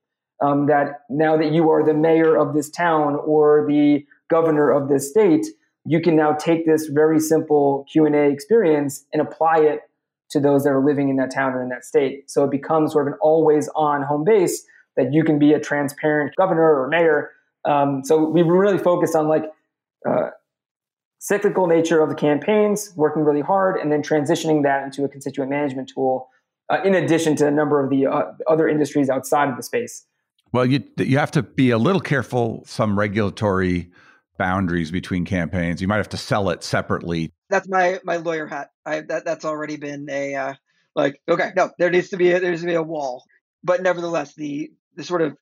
Um, that now that you are the mayor of this town or the governor of this state, you can now take this very simple q&a experience and apply it to those that are living in that town or in that state so it becomes sort of an always on home base that you can be a transparent governor or mayor um, so we really focused on like uh, cyclical nature of the campaigns working really hard and then transitioning that into a constituent management tool uh, in addition to a number of the uh, other industries outside of the space well you, you have to be a little careful some regulatory boundaries between campaigns. You might have to sell it separately. That's my my lawyer hat. I that that's already been a uh, like okay, no, there needs to be a, there needs to be a wall. But nevertheless, the the sort of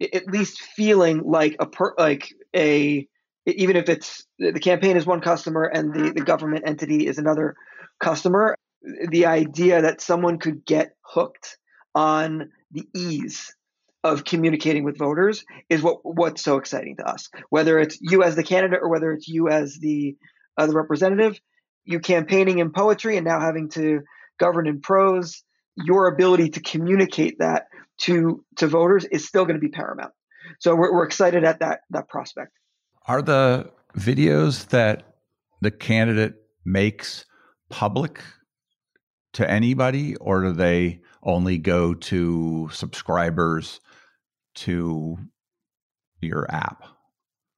at least feeling like a per, like a even if it's the campaign is one customer and the, the government entity is another customer, the idea that someone could get hooked on the ease of communicating with voters is what what's so exciting to us. Whether it's you as the candidate or whether it's you as the uh, the representative, you campaigning in poetry and now having to govern in prose, your ability to communicate that to to voters is still going to be paramount. So we're, we're excited at that that prospect. Are the videos that the candidate makes public to anybody, or do they only go to subscribers to your app?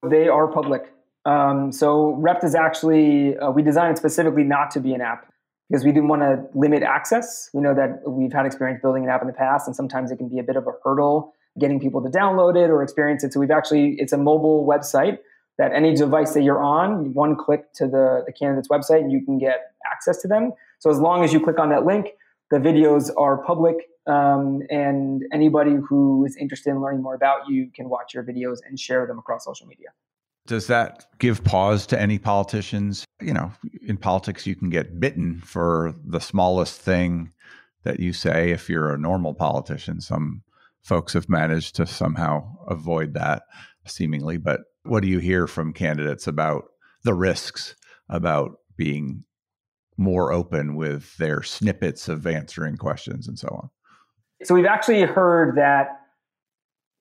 They are public. Um, so Rep'd is actually, uh, we designed it specifically not to be an app because we didn't want to limit access. We know that we've had experience building an app in the past, and sometimes it can be a bit of a hurdle getting people to download it or experience it. So we've actually, it's a mobile website that any device that you're on, one click to the, the candidate's website and you can get access to them. So as long as you click on that link, the videos are public um, and anybody who is interested in learning more about you can watch your videos and share them across social media. Does that give pause to any politicians? You know, in politics, you can get bitten for the smallest thing that you say if you're a normal politician. Some folks have managed to somehow avoid that seemingly. But what do you hear from candidates about the risks about being more open with their snippets of answering questions and so on? So we've actually heard that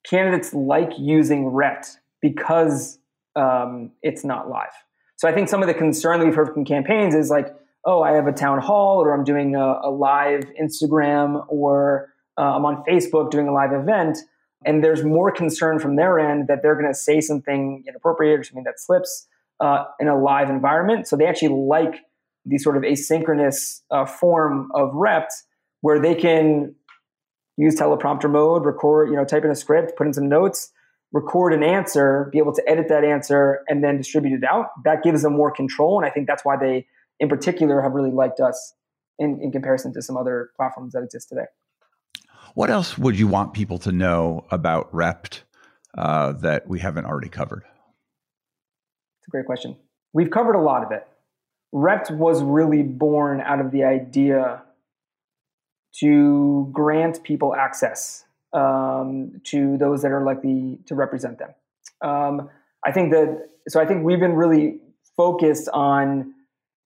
candidates like using Rep'd because um, it's not live. So I think some of the concern that we've heard from campaigns is like, oh, I have a town hall, or I'm doing a, a live Instagram, or uh, I'm on Facebook doing a live event, and there's more concern from their end that they're going to say something inappropriate or something that slips uh, in a live environment. So they actually like the sort of asynchronous uh, form of Rep'd, where they can use teleprompter mode, record, you know, type in a script, put in some notes, record an answer, be able to edit that answer, and then distribute it out. That gives them more control. And I think that's why they, in particular, have really liked us in, in comparison to some other platforms that exist today. What else would you want people to know about Rep'd uh, that we haven't already covered? It's a great question. We've covered a lot of it. Rep'd was really born out of the idea to grant people access um, to those that are likely to represent them. Um, I think that so. I think we've been really focused on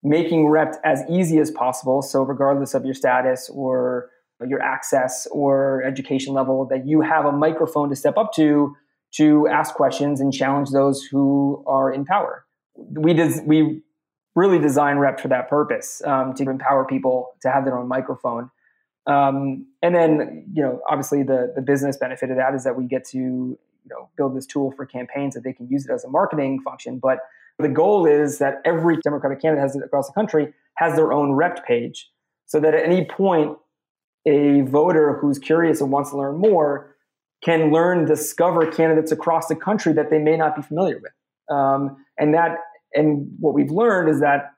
making Rep'd as easy as possible. So regardless of your status or your access or education level, that you have a microphone to step up to to ask questions and challenge those who are in power. We did we really design rep for that purpose um, to empower people to have their own microphone. Um, and then, you know, obviously the the business benefit of that is that we get to you know build this tool for campaigns that they can use it as a marketing function. But the goal is that every Democratic candidate has across the country has their own rep page, so that at any point a voter who's curious and wants to learn more can learn, discover candidates across the country that they may not be familiar with. Um, and that, and what we've learned is that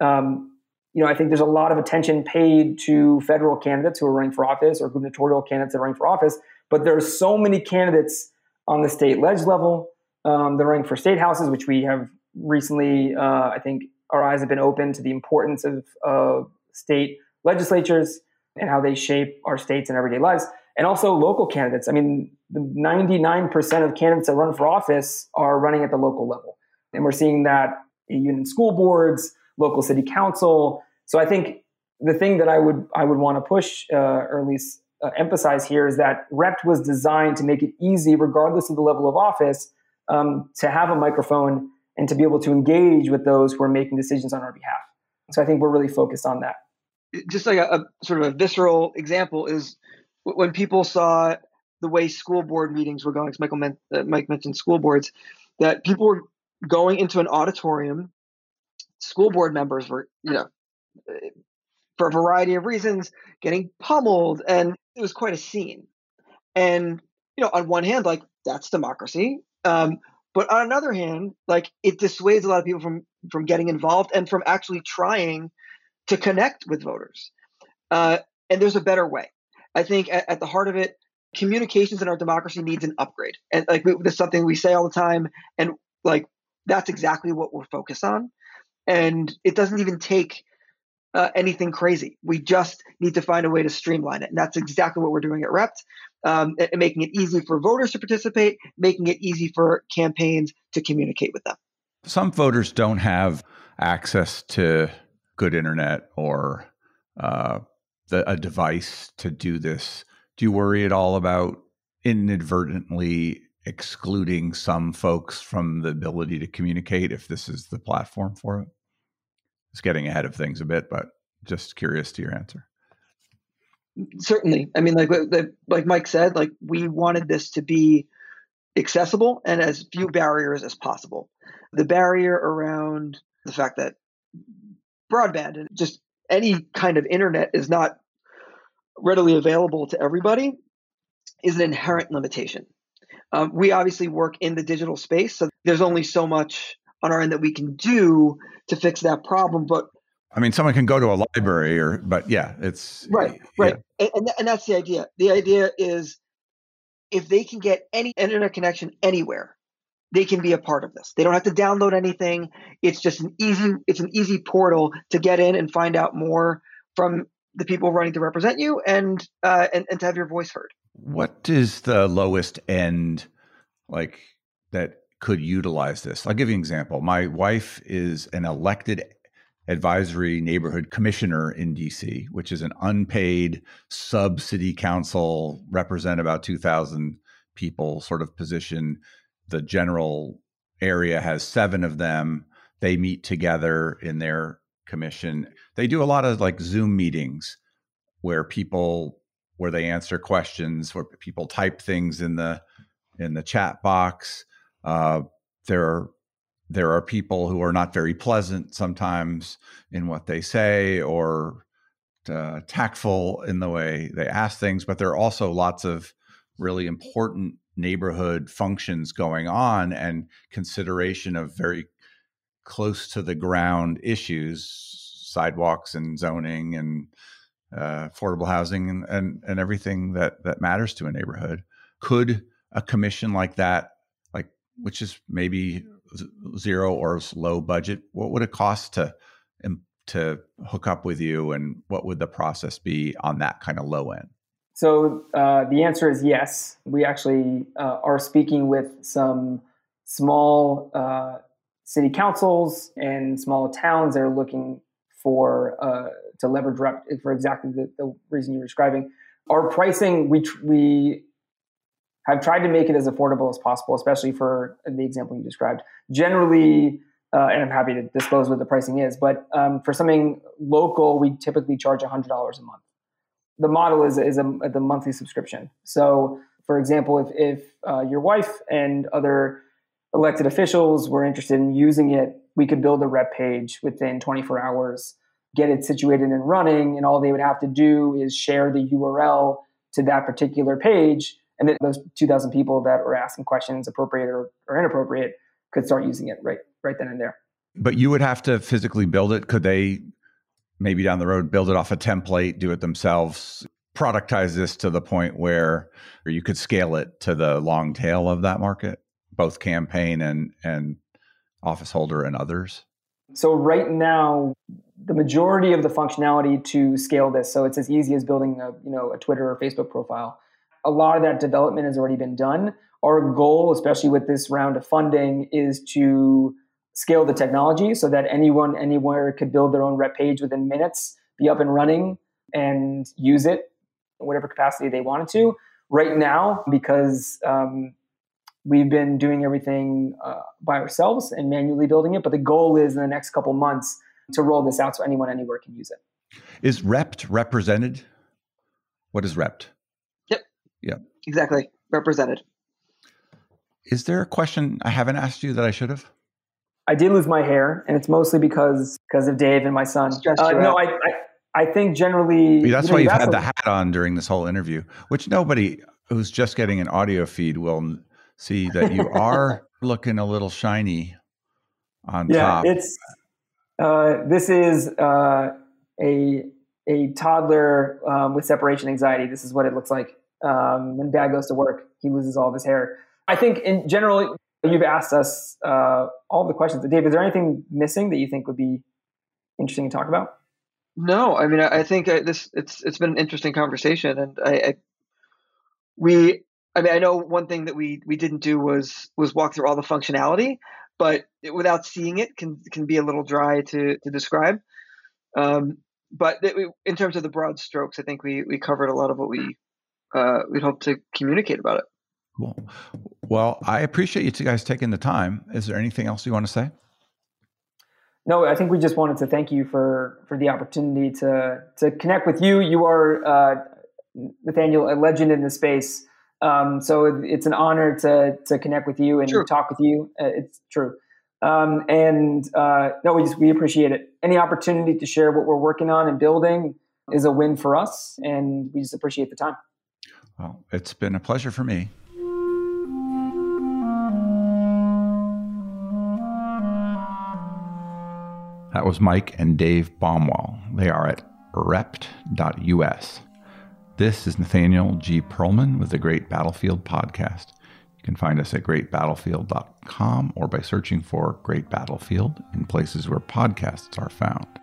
um, you know, I think there's a lot of attention paid to federal candidates who are running for office or gubernatorial candidates that are running for office, but there are so many candidates on the state ledge level. Um, they're running for state houses, which we have recently, uh, I think, our eyes have been open to the importance of uh, state legislatures and how they shape our states and everyday lives, and also local candidates. I mean, 99% of candidates that run for office are running at the local level, and we're seeing that in school boards local city council. So I think the thing that I would I would want to push uh, or at least uh, emphasize here is that Rep'd was designed to make it easy, regardless of the level of office, um, to have a microphone and to be able to engage with those who are making decisions on our behalf. So I think we're really focused on that. Just like a, a sort of a visceral example is when people saw the way school board meetings were going. Michael meant, uh, Mike mentioned school boards, that people were going into an auditorium school board members were, you know, for a variety of reasons, getting pummeled, and it was quite a scene. And you know, on one hand, like that's democracy, um, but on another hand, like it dissuades a lot of people from from getting involved and from actually trying to connect with voters. Uh, and there's a better way. I think at, at, the heart of it, communications in our democracy needs an upgrade. And like this something we say all the time. And like That's exactly what we're focused on. And it doesn't even take uh, anything crazy. We just need to find a way to streamline it. And that's exactly what we're doing at Rep'd, um, and making it easy for voters to participate, making it easy for campaigns to communicate with them. Some voters don't have access to good internet or uh, the, a device to do this. Do you worry at all about inadvertently excluding some folks from the ability to communicate if this is the platform for it? It's getting ahead of things a bit, but just curious to your answer. Certainly. I mean, like like Mike said, like we wanted this to be accessible and as few barriers as possible. The barrier around the fact that broadband and just any kind of internet is not readily available to everybody is an inherent limitation. Um, we obviously work in the digital space, so there's only so much on our end that we can do to fix that problem. But I mean, someone can go to a library, or but yeah, it's right, right, yeah. and, and that's the idea. The idea is if they can get any internet connection anywhere, they can be a part of this. They don't have to download anything. It's just an easy it's an easy portal to get in and find out more from the people running to represent you and uh, and, and to have your voice heard. What is the lowest end like that could utilize this? I'll give you an example. My wife is an elected advisory neighborhood commissioner in DC, which is an unpaid sub city council, represent about 2,000 people sort of position. The general area has seven of them. They meet together in their commission. They do a lot of like Zoom meetings where people where they answer questions, where people type things in the in the chat box. Uh, there are there are people who are not very pleasant sometimes in what they say or uh, tactful in the way they ask things, but there are also lots of really important neighborhood functions going on and consideration of very close to the ground issues, sidewalks and zoning and uh, affordable housing and, and and everything that that matters to a neighborhood. Could a commission like that, like which is maybe zero or low budget, what would it cost to to hook up with you, and what would the process be on that kind of low end? So uh, the answer is yes. We actually uh, are speaking with some small uh, city councils and small towns that are looking for uh, to leverage rep for exactly the, the, reason you're describing. Our pricing, we we have tried to make it as affordable as possible, especially for the example you described. Generally, uh, and I'm happy to disclose what the pricing is, but um, for something local, we typically charge $100 a month. The model is, is a, the monthly subscription. So, for example, if, if uh, your wife and other elected officials were interested in using it, we could build a rep page within 24 hours, get it situated and running, and all they would have to do is share the URL to that particular page and then those 2000 people that were asking questions appropriate or, or inappropriate could start using it right right then and there but you would have to physically build it could they maybe down the road build it off a template do it themselves productize this to the point where you could scale it to the long tail of that market both campaign and and office holder and others so right now the majority of the functionality to scale this so it's as easy as building a you know a twitter or facebook profile a lot of that development has already been done. Our goal, especially with this round of funding, is to scale the technology so that anyone anywhere could build their own rep page within minutes, be up and running, and use it in whatever capacity they wanted to. Right now, because um, we've been doing everything uh, by ourselves and manually building it, but the goal is in the next couple months to roll this out so anyone anywhere can use it. Is Rep'd represented? What is Rep'd? Yep. Yep. Exactly. Represented. Is there a question I haven't asked you that I should have? I did lose my hair, and it's mostly because because of Dave and my son. Uh, no, I, I, I think generally that's you know, why you've had the hat on during this whole interview, which nobody who's just getting an audio feed will see that you [LAUGHS] are looking a little shiny on yeah, top. Yeah, it's uh, this is uh, a a toddler um, with separation anxiety. This is what it looks like. Um, when dad goes to work, he loses all of his hair. I think in general, You've asked us uh, all the questions. Dave, is there anything missing that you think would be interesting to talk about? No, I mean, I, think I, this it's it's been an interesting conversation, and I, I, we, I mean, I know one thing that we we didn't do was was walk through all the functionality, but it, without seeing it can can be a little dry to to describe. Um, but it, in terms of the broad strokes, I think we we covered a lot of what we uh, we'd hope to communicate about it. Cool. Well, I appreciate you two guys taking the time. Is there anything else you want to say? No, I think we just wanted to thank you for for the opportunity to to connect with you. You are uh, Nathaniel, a legend in the space. Um, so it's an honor to to connect with you and true. talk with you. Uh, it's true. Um, and uh, no, we just we appreciate it. Any opportunity to share what we're working on and building is a win for us, and we just appreciate the time. Well, it's been a pleasure for me. That was Mike and Dave Baumwoll. They are at rept.us. This is Nathaniel G. Pearlman with the Great Battlefield Podcast. You can find us at greatbattlefield.com or by searching for Great Battlefield in places where podcasts are found.